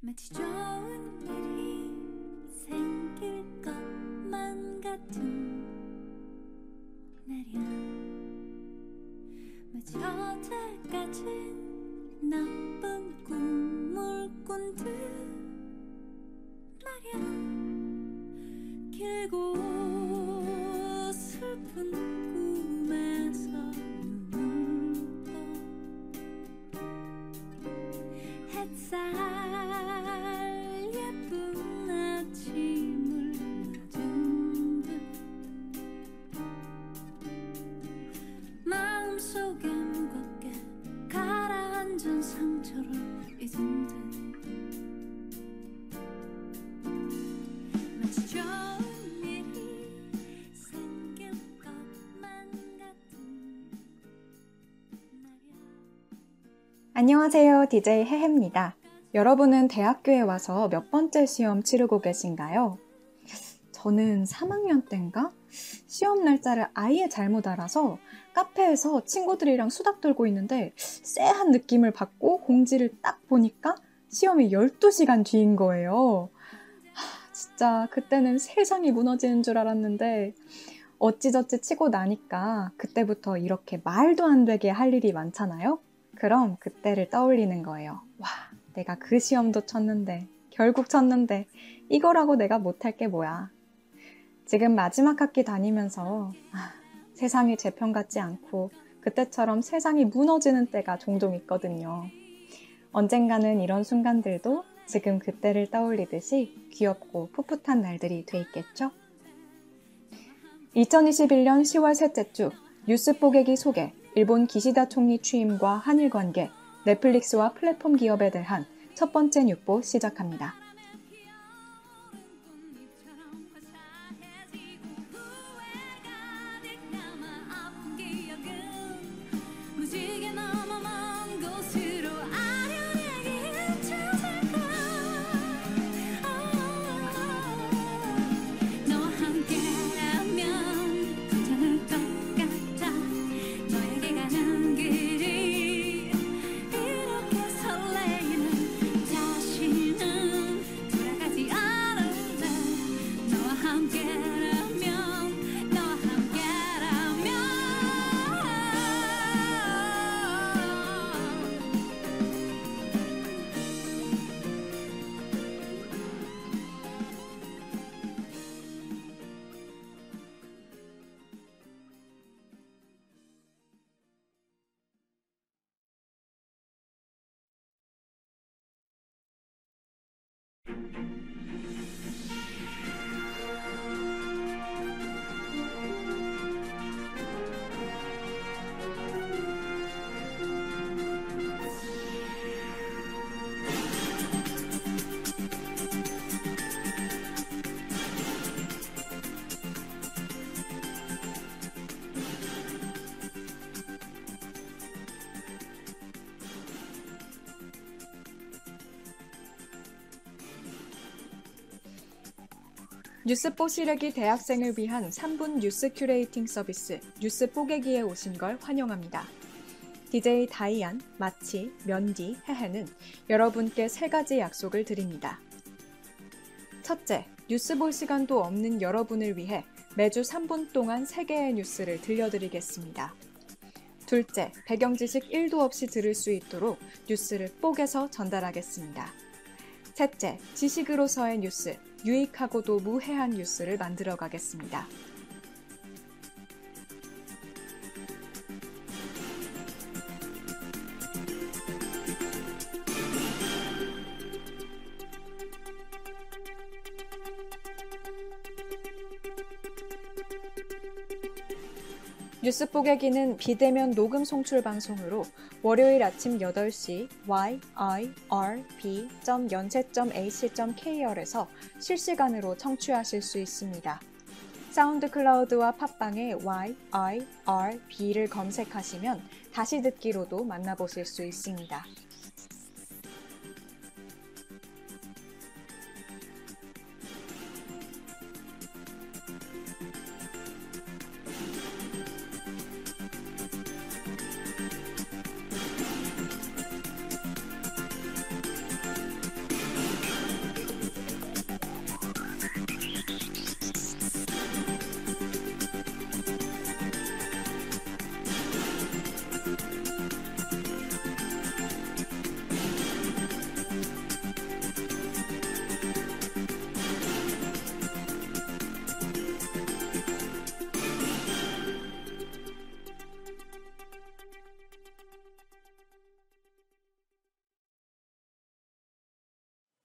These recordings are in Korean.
마치 좋은 일이 생길 것만 같은 날이야. 마치 어제까진 나쁜 꿈을 꾼 듯 말이야. 길고 안녕하세요. DJ 해해입니다. 여러분은 대학교에 와서 몇 번째 시험 치르고 계신가요? 저는 3학년 때인가? 시험 날짜를 아예 잘못 알아서 카페에서 친구들이랑 수다 떨고 있는데 쎄한 느낌을 받고 공지를 딱 보니까 시험이 12시간 뒤인 거예요. 하, 진짜 그때는 세상이 무너지는 줄 알았는데 어찌저찌 치고 나니까 그때부터 이렇게 말도 안 되게 할 일이 많잖아요? 그럼 그때를 떠올리는 거예요. 와, 내가 그 시험도 쳤는데, 결국 쳤는데, 이거라고 내가 못할 게 뭐야. 지금 마지막 학기 다니면서, 아, 세상이 제편 같지 않고, 그때처럼 세상이 무너지는 때가 종종 있거든요. 언젠가는 이런 순간들도 지금 그때를 떠올리듯이 귀엽고 풋풋한 날들이 돼 있겠죠? 2021년 10월 셋째 주 뉴스 뽀개기 소개, 일본 기시다 총리 취임과 한일 관계, 넷플릭스와 플랫폼 기업에 대한 첫 번째 뉴보 시작합니다. 뉴스 뽀시래기 대학생을 위한 3분 뉴스 curating 서비스 뉴스 뽀개기에 오신 걸 환영합니다. DJ 다이안, 마치, 면디, 해해는 여러분께 세 가지 약속을 드립니다. 첫째, 뉴스 볼 시간도 없는 여러분을 위해 매주 3분 동안 3개의 뉴스를 들려드리겠습니다. 둘째, 배경 지식 1도 없이 들을 수 있도록 뉴스를 뽀개서 전달하겠습니다. 셋째, 지식으로서의 뉴스, 유익하고도 무해한 뉴스를 만들어 가겠습니다. 뉴스 뽀개기는 비대면 녹음 송출 방송으로 월요일 아침 8시 yirb.연세.ac.kr에서 실시간으로 청취하실 수 있습니다. 사운드 클라우드와 팟빵에 yirb를 검색하시면 다시 듣기로도 만나보실 수 있습니다.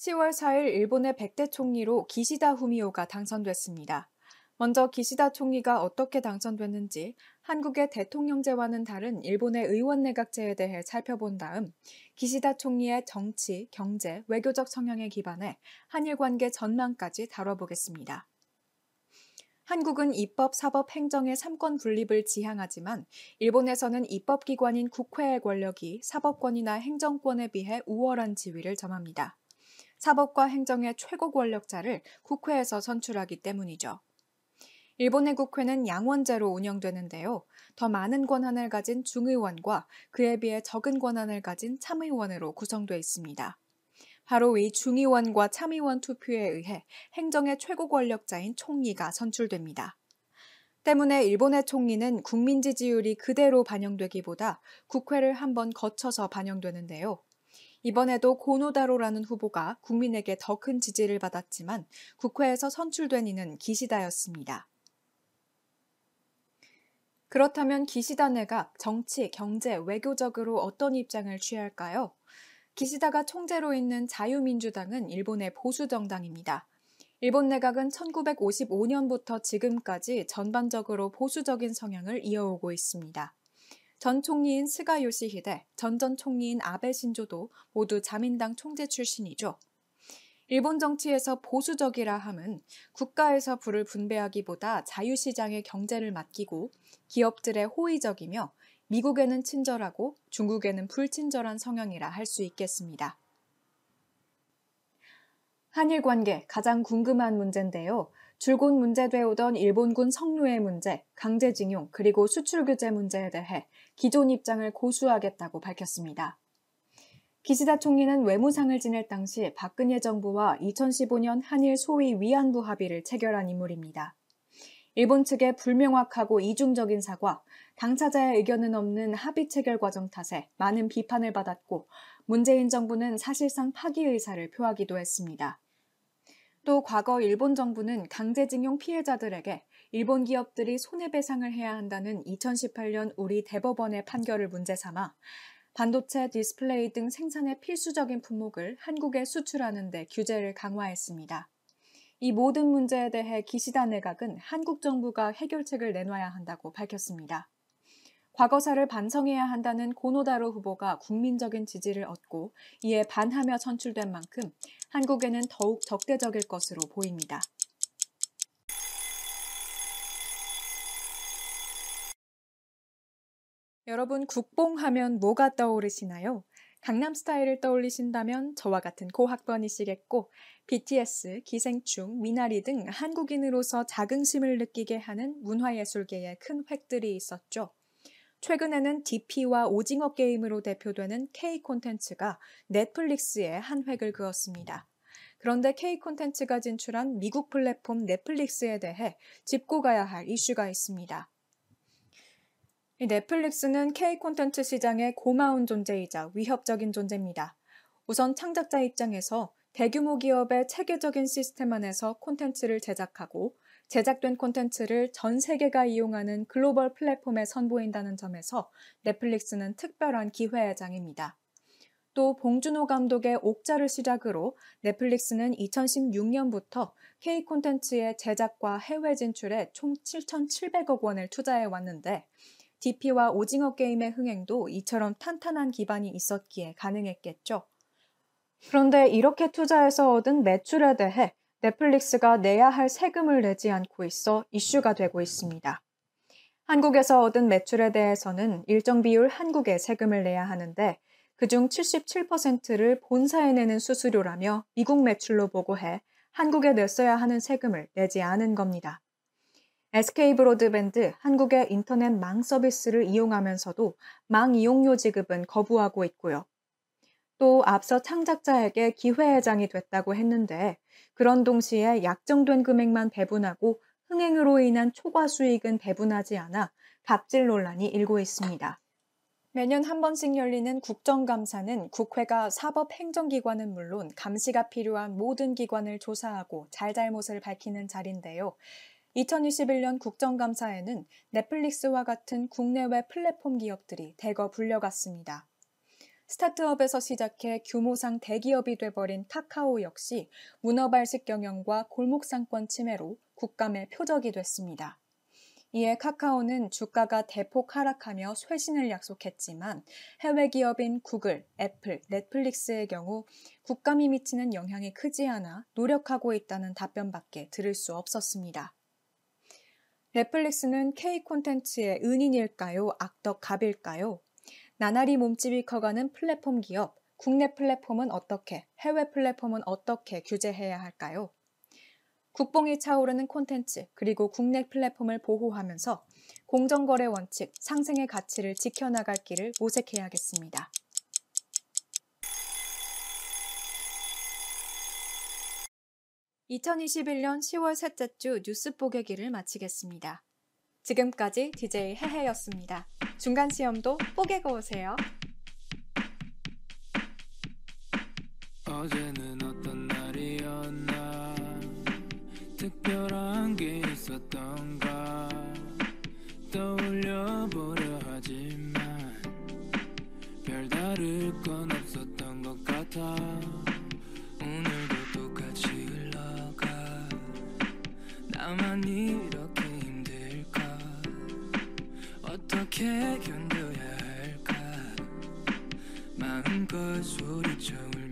10월 4일 일본의 100대 총리로 기시다 후미오가 당선됐습니다. 먼저 기시다 총리가 어떻게 당선됐는지 한국의 대통령제와는 다른 일본의 의원 내각제에 대해 살펴본 다음 기시다 총리의 정치, 경제, 외교적 성향에 기반해 한일 관계 전망까지 다뤄보겠습니다. 한국은 입법, 사법, 행정의 삼권 분립을 지향하지만 일본에서는 입법기관인 국회의 권력이 사법권이나 행정권에 비해 우월한 지위를 점합니다. 사법과 행정의 최고 권력자를 국회에서 선출하기 때문이죠. 일본의 국회는 양원제로 운영되는데요. 더 많은 권한을 가진 중의원과 그에 비해 적은 권한을 가진 참의원으로 구성되어 있습니다. 바로 이 중의원과 참의원 투표에 의해 행정의 최고 권력자인 총리가 선출됩니다. 때문에 일본의 총리는 국민 지지율이 그대로 반영되기보다 국회를 한번 거쳐서 반영되는데요. 이번에도 고노다로라는 후보가 국민에게 더 큰 지지를 받았지만 국회에서 선출된 이는 기시다였습니다. 그렇다면 기시다 내각 정치, 경제, 외교적으로 어떤 입장을 취할까요? 기시다가 총재로 있는 자유민주당은 일본의 보수 정당입니다. 일본 내각은 1955년부터 지금까지 전반적으로 보수적인 성향을 이어오고 있습니다. 전 총리인 스가 요시히데, 전전 총리인 아베 신조도 모두 자민당 총재 출신이죠. 일본 정치에서 보수적이라 함은 국가에서 부를 분배하기보다 자유시장의 경제를 맡기고 기업들의 호의적이며 미국에는 친절하고 중국에는 불친절한 성향이라 할 수 있겠습니다. 한일 관계 가장 궁금한 문제인데요. 줄곧 문제되어 오던 일본군 성노예 문제, 강제징용, 그리고 수출 규제 문제에 대해 기존 입장을 고수하겠다고 밝혔습니다. 기시다 총리는 외무상을 지낼 당시 박근혜 정부와 2015년 한일 소위 위안부 합의를 체결한 인물입니다. 일본 측의 불명확하고 이중적인 사과, 당사자의 의견은 없는 합의 체결 과정 탓에 많은 비판을 받았고 문재인 정부는 사실상 파기 의사를 표하기도 했습니다. 또 과거 일본 정부는 강제징용 피해자들에게 일본 기업들이 손해배상을 해야 한다는 2018년 우리 대법원의 판결을 문제 삼아 반도체, 디스플레이 등 생산의 필수적인 품목을 한국에 수출하는 데 규제를 강화했습니다. 이 모든 문제에 대해 기시다 내각은 한국 정부가 해결책을 내놔야 한다고 밝혔습니다. 과거사를 반성해야 한다는 고노 다로 후보가 국민적인 지지를 얻고 이에 반하며 선출된 만큼 한국에는 더욱 적대적일 것으로 보입니다. 여러분 국뽕하면 뭐가 떠오르시나요? 강남 스타일을 떠올리신다면 저와 같은 고학번이시겠고 BTS, 기생충, 미나리 등 한국인으로서 자긍심을 느끼게 하는 문화예술계에 큰 획들이 있었죠. 최근에는 DP와 오징어 게임으로 대표되는 K 콘텐츠가 넷플릭스에 한 획을 그었습니다. 그런데 K 콘텐츠가 진출한 미국 플랫폼 넷플릭스에 대해 짚고 가야 할 이슈가 있습니다. 넷플릭스는 K 콘텐츠 시장의 고마운 존재이자 위협적인 존재입니다. 우선 창작자 입장에서 대규모 기업의 체계적인 시스템 안에서 콘텐츠를 제작하고 제작된 콘텐츠를 전 세계가 이용하는 글로벌 플랫폼에 선보인다는 점에서 넷플릭스는 특별한 기회의 장입니다. 또 봉준호 감독의 옥자를 시작으로 넷플릭스는 2016년부터 K 콘텐츠의 제작과 해외 진출에 총 7,700억 원을 투자해 왔는데 DP와 오징어 게임의 흥행도 이처럼 탄탄한 기반이 있었기에 가능했겠죠. 그런데 이렇게 투자해서 얻은 매출에 대해 넷플릭스가 내야 할 세금을 내지 않고 있어 이슈가 되고 있습니다. 한국에서 얻은 매출에 대해서는 일정 비율 한국에 세금을 내야 하는데 그중 77%를 본사에 내는 수수료라며 미국 매출로 보고해 한국에 냈어야 하는 세금을 내지 않은 겁니다. SK 브로드밴드 한국의 인터넷 망 서비스를 이용하면서도 망 이용료 지급은 거부하고 있고요. 또 앞서 창작자에게 기회회장이 됐다고 했는데 그런 동시에 약정된 금액만 배분하고 흥행으로 인한 초과 수익은 배분하지 않아 갑질 논란이 일고 있습니다. 매년 한 번씩 열리는 국정감사는 국회가 사법 행정기관은 물론 감시가 필요한 모든 기관을 조사하고 잘잘못을 밝히는 자리인데요. 2021년 국정감사에는 넷플릭스와 같은 국내외 플랫폼 기업들이 대거 불려갔습니다. 스타트업에서 시작해 규모상 대기업이 돼버린 카카오 역시 문어발식 경영과 골목상권 침해로 국감의 표적이 됐습니다. 이에 카카오는 주가가 대폭 하락하며 쇄신을 약속했지만 해외 기업인 구글, 애플, 넷플릭스의 경우 국감이 미치는 영향이 크지 않아 노력하고 있다는 답변밖에 들을 수 없었습니다. 넷플릭스는 K 콘텐츠의 은인일까요? 악덕 갑일까요? 나날이 몸집이 커가는 플랫폼 기업, 국내 플랫폼은 어떻게, 해외 플랫폼은 어떻게 규제해야 할까요? 국뽕이 차오르는 콘텐츠 그리고 국내 플랫폼을 보호하면서 공정거래 원칙, 상생의 가치를 지켜나갈 길을 모색해야겠습니다. 2021년 10월 셋째 주 뉴스 뽀개기를 마치겠습니다. 지금까지 DJ 해해였습니다. 중간 시험도 뽀개고 오세요. 어제는 어떻게 견뎌야 할까? 마음껏 소리쳐 울